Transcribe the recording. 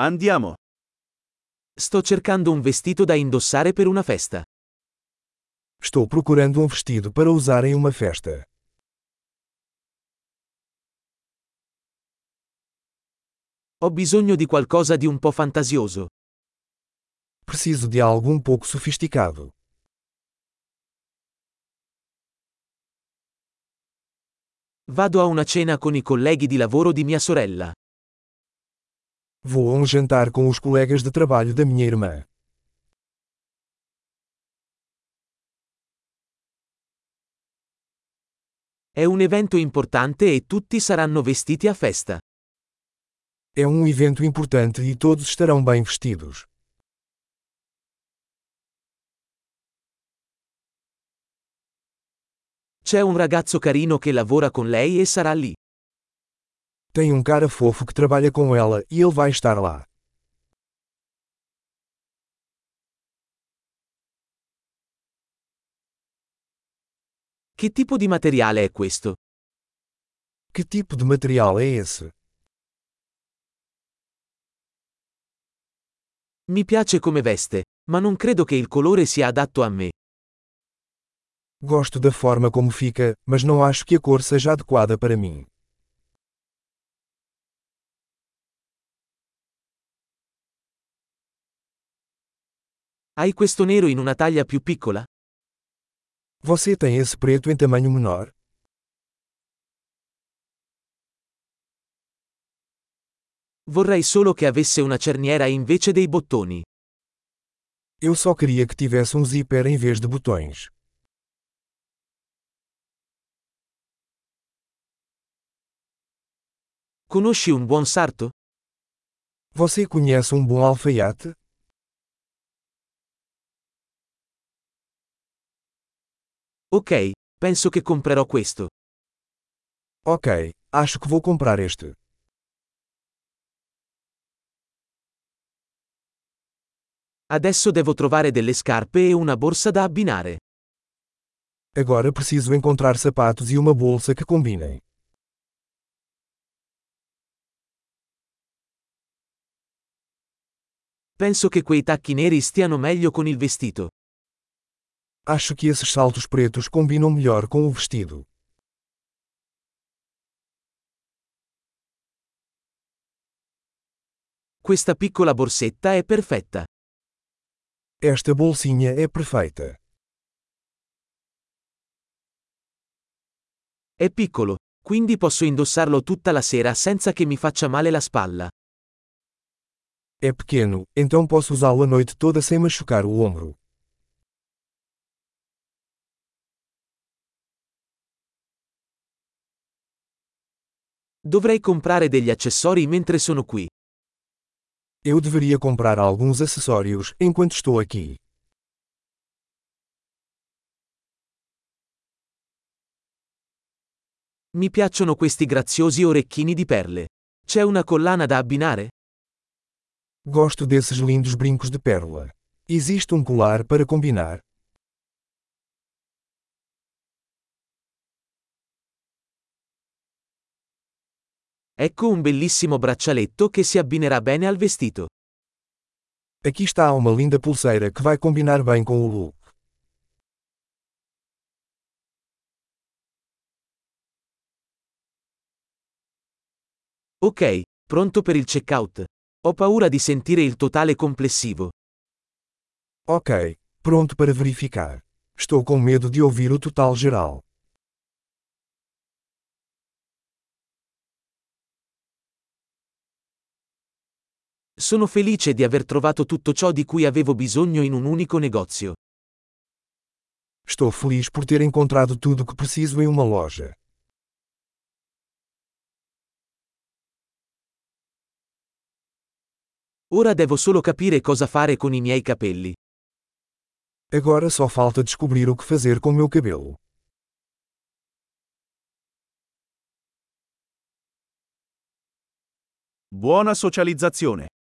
Andiamo. Sto cercando un vestito da indossare per una festa. Estou procurando um vestido para usar em uma festa. Ho bisogno di qualcosa di un po' fantasioso. Preciso de algo um pouco sofisticado. Vado a una cena con i colleghi di lavoro di mia sorella. Vou a um jantar com os colegas de trabalho da minha irmã. È un evento importante e tutti saranno vestiti a festa. É um evento importante e todos estarão bem vestidos. C'è un ragazzo carino che lavora con lei e sarà lì. Tem um cara fofo que trabalha com ela e ele vai estar lá. Che tipo di materiale è questo? Que tipo de material é esse? Mi piace come veste, ma non credo che il colore sia adatto a me. Gosto da forma como fica, mas não acho que a cor seja adequada para mim. Hai questo nero in una taglia più piccola? Você tem esse preto em tamanho menor? Vorrei solo che avesse una cerniera invece dei bottoni. Eu só queria que tivesse um zíper em vez de botões. Conosci un buon sarto? Você conhece um bom alfaiate? Ok, penso che comprerò questo. Ok, acho que vou comprar este. Adesso devo trovare delle scarpe e una borsa da abbinare. Agora preciso encontrar sapatos e uma bolsa que combinem. Penso che quei tacchi neri stiano meglio con il vestito. Acho que esses saltos pretos combinam melhor com o vestido. Questa piccola borsetta è perfetta. Esta bolsinha é perfeita. È piccolo, quindi posso indossarlo tutta la sera senza che mi faccia male la spalla. É pequeno, então posso usá-lo a noite toda sem machucar o ombro. Dovrei comprare degli accessori mentre sono qui. Eu deveria comprar alguns acessórios enquanto estou aqui. Mi piacciono questi graziosi orecchini di perle. C'è una collana da abbinare? Gosto desses lindos brincos de pérola. Existe um colar para combinar? Ecco un bellissimo braccialetto che si abbinerà bene al vestito. Aqui está uma linda pulseira que vai combinar bem com o look. Ok, pronto per il checkout. Ho paura di sentire il totale complessivo. Ok, pronto para verificar. Estou com medo de ouvir o total geral. Sono felice di aver trovato tutto ciò di cui avevo bisogno in un unico negozio. Estou feliz por ter encontrado tudo que preciso em uma loja. Ora devo solo capire cosa fare con i miei capelli. Agora só falta descobrir o que fazer com meu cabelo. Buona socializzazione.